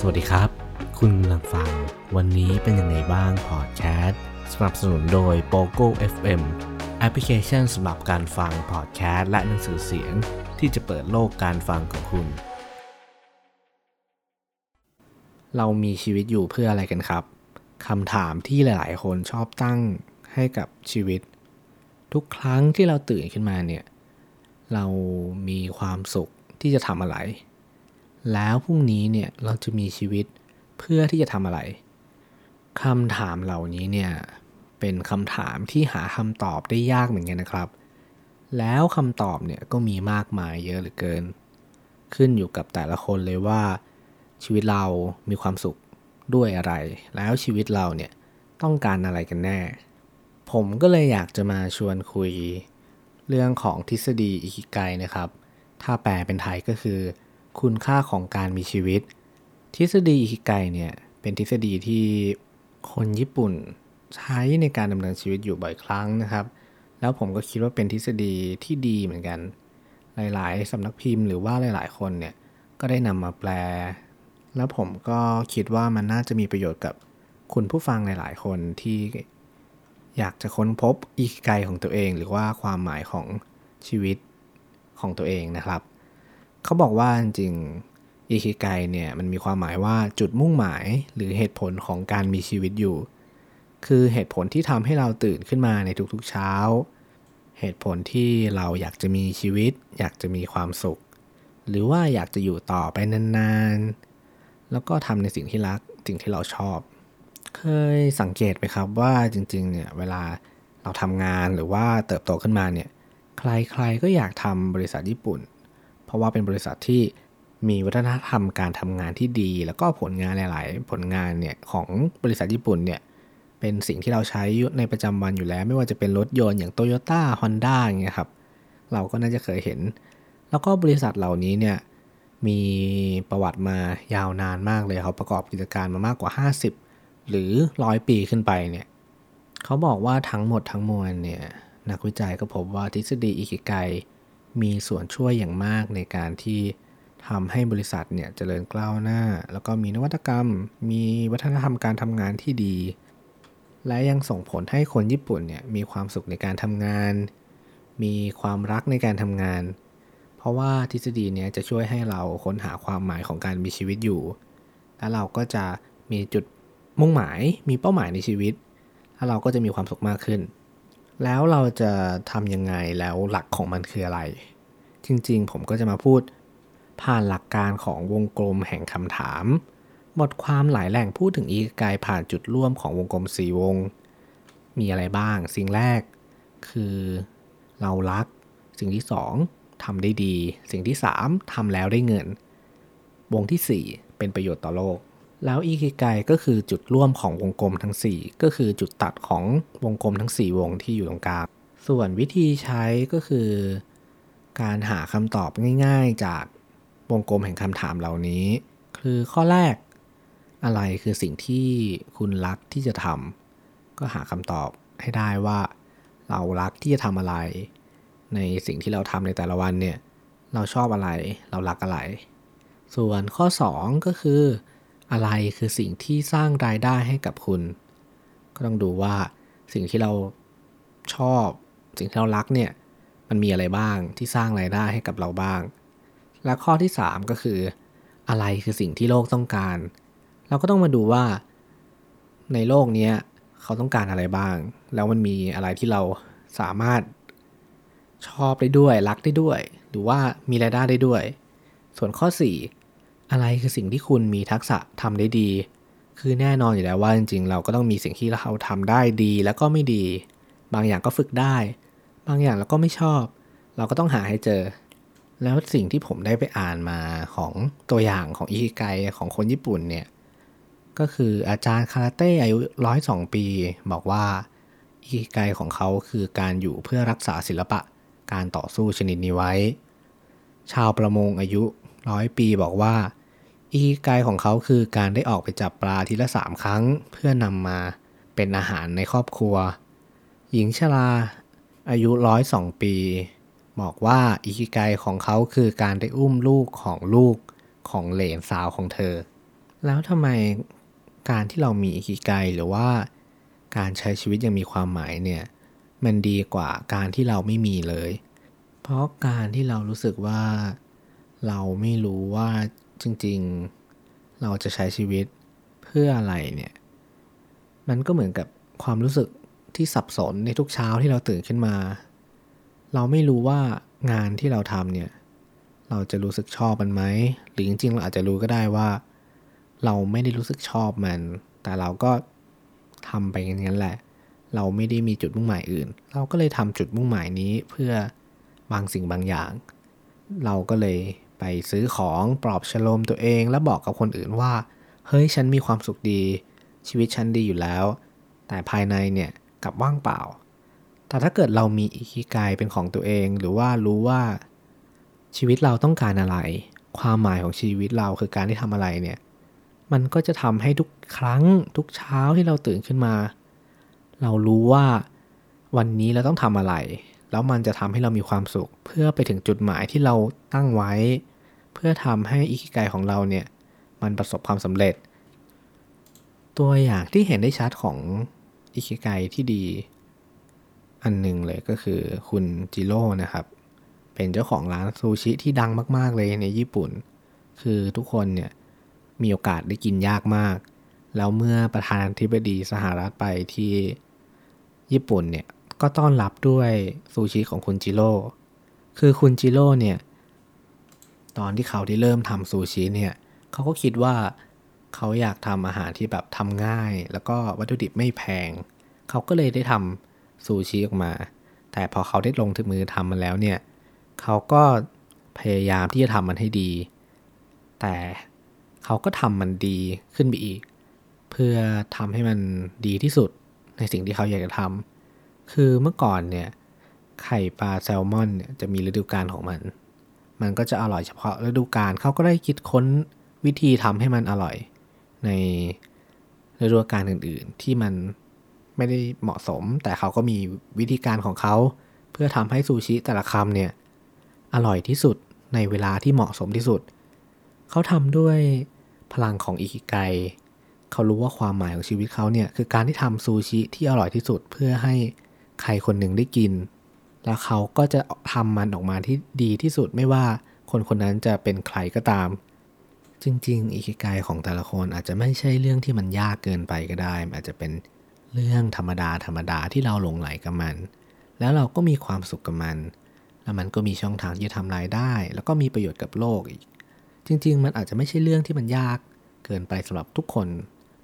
สวัสดีครับ คุณกำลังฟัง วันนี้เป็นยังไงบ้างพอดแคสต์สนับสนุนโดย POGO FM แอปพลิเคชันสำหรับการฟังพอดแคสต์และหนังสือเสียง ที่จะเปิดโลกการฟังของคุณ เรามีชีวิตอยู่เพื่ออะไรกันครับคำถามที่หลาย ๆ คนชอบตั้งให้กับชีวิต ทุกครั้งที่เราตื่นขึ้นมาเนี่ย เรามีความสุขที่จะทำอะไร แล้วพรุ่งนี้เนี่ยเราจะมีชีวิตเพื่อที่จะทำอะไรคำถามเหล่านี้เนี่ยเป็นคำถามที่หาคำตอบได้ยากเหมือนกันนะครับ แล้วคำตอบเนี่ยก็มีมากมายเยอะเหลือเกิน ขึ้นอยู่กับแต่ละคนเลยว่า ชีวิตเรามีความสุขด้วยอะไร แล้วชีวิตเราเนี่ยต้องการอะไรกันแน่ ผมก็เลยอยากจะมาชวนคุย เรื่องของทฤษฎีอิคิไกนะครับ ถ้าแปลเป็นไทยก็คือ คุณค่าของการมีชีวิต ทฤษฎีอิคิไกเนี่ยเป็นทฤษฎีที่คนญี่ปุ่นใช้ในการดำเนินชีวิตอยู่บ่อยครั้งนะครับ แล้วผมก็คิดว่าเป็นทฤษฎีที่ดีเหมือนกัน หลายๆสำนักพิมพ์หรือว่าหลาย ๆ คนเนี่ยก็ได้นำมาแปล แล้วผมก็คิดว่ามันน่าจะมีประโยชน์กับคุณผู้ฟังหลาย ๆ คนที่อยากจะค้นพบอิคิไกของตัวเอง หรือว่าความหมายของชีวิตของตัวเองนะครับ เขาบอกว่าจริงๆอิคิไกเนี่ยมันมีความหมายว่าจุดมุ่งหมายหรือเหตุผลของการมีชีวิตอยู่ คือเหตุผลที่ทำให้เราตื่นขึ้นมาในทุกๆเช้า เหตุผลที่เราอยากจะมีชีวิต อยากจะมีความสุข หรือว่าอยากจะอยู่ต่อไปนานๆ แล้วก็ทำในสิ่งที่รักสิ่งที่เราชอบ เคยสังเกตไหมครับว่าจริงๆเนี่ยเวลาเราทำงานหรือว่าเติบโตขึ้นมาเนี่ยใครๆก็อยากทำบริษัทญี่ปุ่น เพราะว่าเป็นบริษัทที่มีวัฒนธรรมการทำงานที่ดี แล้วก็ผลงานหลาย ๆ ผลงานเนี่ยของบริษัทญี่ปุ่นเนี่ยเป็นสิ่งที่เราใช้ในประจำวันอยู่แล้ว ไม่ว่าจะเป็นรถยนต์อย่างโตโยต้าฮอนด้าอย่างเงี้ยครับเราก็น่าจะเคยเห็น แล้วก็บริษัทเหล่านี้เนี่ยมีประวัติมายาวนานมากเลยเขาประกอบกิจการมามากกว่า 50 หรือร้อยปีขึ้นไปเนี่ยเขาบอกว่าทั้งหมดทั้งมวลเนี่ยนักวิจัยก็พบว่าทฤษฎีอิคิไก มีส่วนช่วยอย่างมากในการที่ทำให้บริษัทเนี่ยเจริญก้าวหน้า แล้วก็มีนวัตกรรม มีวัฒนธรรมการทำงานที่ดี และยังส่งผลให้คนญี่ปุ่นเนี่ยมีความสุขในการทำงาน มีความรักในการทำงาน เพราะว่าทฤษฎีเนี้ยจะช่วยให้เราค้นหาความหมายของการมีชีวิตอยู่ แล้วเราก็จะมีจุดมุ่งหมาย มีเป้าหมายในชีวิต แล้วเราก็จะมีความสุขมากขึ้น แล้วเราจะทำยังไงแล้วหลักของมันคืออะไร จริงๆ ผมก็จะมาพูด ผ่านหลักการของวงกลมแห่งคำถาม บทความหลายแหล่งพูดถึงอีกายผ่านจุดร่วมของวงกลมสีวง มีอะไรบ้าง สิ่งแรก คือเรารัก สิ่งที่สองทำได้ดี สิ่งที่สามทำแล้วได้เงิน วงที่สี่เป็นประโยชน์ต่อโลก แล้วอีกิไกก็คือจุดร่วมของวงกลมทั้ง 4 ก็คือจุดตัดของวงกลมทั้ง 4 วงที่อยู่ตรงกลาง ส่วนวิธีใช้ก็คือ การหาคำตอบง่าย ๆ จากวงกลมแห่งคำถามเหล่านี้ คือข้อแรก อะไรคือสิ่งที่คุณรักที่จะทำก็หาคำตอบให้ได้ว่า เรารักที่จะทำอะไร ในสิ่งที่เราทำในแต่ละวันเนี่ยเราชอบอะไร เรารักอะไร ส่วนข้อ 2 ก็คือ อะไรคือสิ่งที่สร้างรายได้ให้กับคุณ ก็ต้องดูว่าสิ่งที่เราชอบ สิ่งที่เรารักเนี่ยมันมีอะไรบ้างที่สร้างรายได้ให้กับเราบ้าง และข้อที่ 3 ก็คือ อะไรคือสิ่งที่โลกต้องการ เราก็ต้องมาดูว่า ในโลกนี้เขาต้องการอะไรบ้าง แล้วมันมีอะไรที่เราสามารถชอบได้ด้วย รักได้ด้วย หรือว่ามีรายได้ได้ด้วย ส่วนข้อ 4 อะไรคือสิ่งที่คุณมีทักษะทำได้ดี คือแน่นอนอยู่แล้วว่าจริงๆ เราก็ต้องมีสิ่งที่เราทำได้ดีแล้วก็ไม่ดี บางอย่างก็ฝึกได้ บางอย่างเราก็ไม่ชอบ เราก็ต้องหาให้เจอ แล้วสิ่งที่ผมได้ไปอ่านมาของตัวอย่างของอิคิไกของคนญี่ปุ่นเนี่ยก็คืออาจารย์คาราเต้อายุร้อยสองปี บอกว่าอิคิไกของเขาคือการอยู่เพื่อรักษาศิลปะการต่อสู้ชนิดนี้ไว้ ชาวประมงอายุร้อยปีบอกว่า อิคิไกของเขาคือการได้ออกไปจับปลาทีละสามครั้ง เพื่อนำมาเป็นอาหารในครอบครัว หญิงชราอายุร้อยสองปี บอกว่าอิคิไกของเขาคือการได้อุ้มลูกของลูกของเหลนสาวของเธอ แล้วทำไมการที่เรามีอิคิไกหรือว่าการใช้ชีวิตยังมีความหมายเนี่ย มันดีกว่าการที่เราไม่มีเลย เพราะการที่เรารู้สึกว่าเราไม่รู้ว่า จริงๆเราจะใช้ชีวิตเพื่ออะไรเนี่ย มันก็เหมือนกับความรู้สึกที่สับสนในทุกเช้าที่เราตื่นขึ้นมา เราไม่รู้ว่างานที่เราทำเนี่ย เราจะรู้สึกชอบมันไหม หรือจริงๆเราอาจจะรู้ก็ได้ว่า เราไม่ได้รู้สึกชอบมัน แต่เราก็ทำไปงั้นแหละ เราไม่ได้มีจุดมุ่งหมายอื่น เราก็เลยทำจุดมุ่งหมายนี้เพื่อบางสิ่งบางอย่าง เราก็เลย ไปซื้อของปลอบฉลมตัวเอง แล้วบอกกับคนอื่นว่า เฮ้ยฉันมีความสุขดี ชีวิตฉันดีอยู่แล้ว แต่ภายในเนี่ยกลับว่างเปล่า แต่ถ้าเกิดเรามีอิคิกายเป็นของตัวเอง หรือว่ารู้ว่า ชีวิตเราต้องการอะไร ความหมายของชีวิตเราคือการที่ทำอะไรเนี่ยมันก็จะทำให้ทุกครั้งทุกเช้าที่เราตื่นขึ้นมา เรารู้ว่าวันนี้เราต้องทำอะไร แล้วมันจะทำให้เรามีความสุข เพื่อไปถึงจุดหมายที่เราตั้งไว้ เพื่อทำให้อิคิไกของเราเนี่ยมันประสบความสำเร็จ ตัวอย่างที่เห็นได้ชัดของอิคิไกที่ดี อันหนึ่งเลยก็คือคุณจิโร่นะครับ เป็นเจ้าของร้านซูชิที่ดังมากๆเลยในญี่ปุ่น คือทุกคนเนี่ยมีโอกาสได้กินยากมาก แล้วเมื่อประธานาธิบดีสหรัฐไปที่ญี่ปุ่นเนี่ย ก็ต้อนรับด้วยซูชิของคุณจิโร่ คือคุณจิโร่เนี่ย ตอนที่เขาที่เริ่มทำซูชิเนี่ย เขาก็คิดว่าเขาอยากทำอาหารที่แบบทำง่าย แล้วก็วัตถุดิบไม่แพง เขาก็เลยได้ทำซูชิออกมา แต่พอเขาได้ลงถึงมือทำมันแล้วเนี่ย เขาก็พยายามที่จะทำมันให้ดี แต่เขาก็ทำมันดีขึ้นไปอีก เพื่อทำให้มันดีที่สุดในสิ่งที่เขาอยากจะทำ คือเมื่อก่อนเนี่ยไข่ปลาแซลมอนเนี่ยจะมีฤดูกาลของมัน มันก็จะอร่อยเฉพาะฤดูกาลเขาก็ได้คิดค้นวิธีทำให้มันอร่อย ในฤดูกาลอื่น ๆ ที่มันไม่ได้เหมาะสม แต่เขาก็มีวิธีการของเขาเพื่อทำให้ซูชิแต่ละคำเนี่ยอร่อยที่สุดในเวลาที่เหมาะสมที่สุด เขาทำด้วยพลังของอิคิไกเขารู้ว่าความหมายของชีวิตเขาเนี่ยคือการที่ทำซูชิที่อร่อยที่สุดเพื่อให้ ใครคนหนึ่งได้กิน แล้วเขาก็จะทำมันออกมาที่ดีที่สุดไม่ว่าคนคนนั้นจะเป็นใครก็ตาม จริง ๆ อิคิไกของแต่ละคนอาจจะไม่ใช่เรื่องที่มันยากเกินไปก็ได้ อาจจะเป็นเรื่องธรรมดาธรรมดาที่เราหลงไหลกับมัน แล้วเราก็มีความสุขกับมัน แล้วมันก็มีช่องทางที่จะทำรายได้ แล้วก็มีประโยชน์กับโลกอีก จริง ๆ มันอาจจะไม่ใช่เรื่องที่มันยากเกินไปสำหรับทุกคน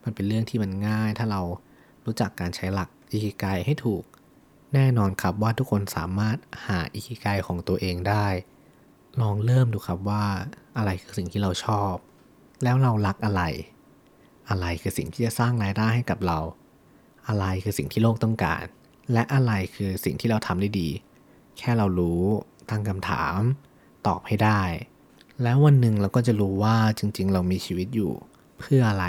มันเป็นเรื่องที่มันง่าย ถ้าเรารู้จักการใช้หลักอิคิไกให้ถูก แน่นอนครับว่าทุกคนสามารถหาอิคิไกของตัวเองได้ ลองเริ่มดูครับว่าอะไรคือสิ่งที่เราชอบ แล้วเรารักอะไร อะไรคือสิ่งที่จะสร้างรายได้ให้กับเรา อะไรคือสิ่งที่โลกต้องการ และอะไรคือสิ่งที่เราทำได้ดี แค่เรารู้ตั้งคำถาม ตอบให้ได้ แล้ววันหนึ่งเราก็จะรู้ว่าจริง ๆ เรามีชีวิตอยู่ เพื่ออะไร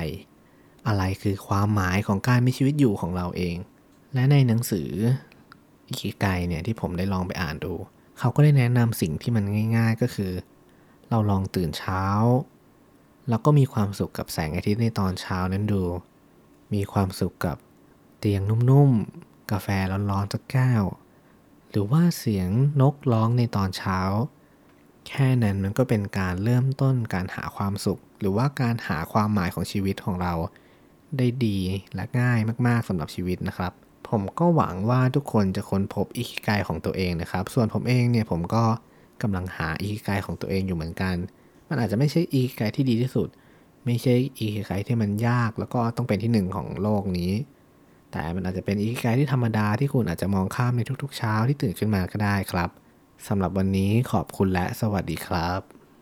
อะไรคือความหมายของการมีชีวิตอยู่ของเราเองและในหนังสือ อิคิไกเนี่ยที่ผมได้ลองไปอ่านดู เขาก็ได้แนะนำสิ่งที่มันง่าย ๆก็คือ เราลองตื่นเช้า แล้วก็มีความสุขกับแสงอาทิตย์ในตอนเช้านั้นดู มีความสุขกับเตียงนุ่มๆ กาแฟร้อนๆสักแก้ว หรือว่าเสียงนกร้องในตอนเช้า แค่นั้นมันก็เป็นการเริ่มต้นการหาความสุข หรือว่าการหาความหมายของชีวิตของเราได้ดีและง่ายมากๆสำหรับชีวิตนะครับ ผมก็หวังว่าทุกคนจะค้นพบอิคิกายของตัวเองนะครับ ส่วนผมเองเนี่ยผมก็กำลังหาอิคิกายของตัวเองอยู่เหมือนกัน มันอาจจะไม่ใช่อิคิกายที่ดีที่สุด ไม่ใช่อิคิกายที่มันยากแล้วก็ต้องเป็นที่หนึ่งของโลกนี้ แต่มันอาจจะเป็นอีกายที่ธรรมดาที่คุณอาจจะมองข้ามในทุกๆ เช้าที่ตื่นขึ้นมาก็ได้ครับสำหรับวันนี้ขอบคุณและสวัสดีครับ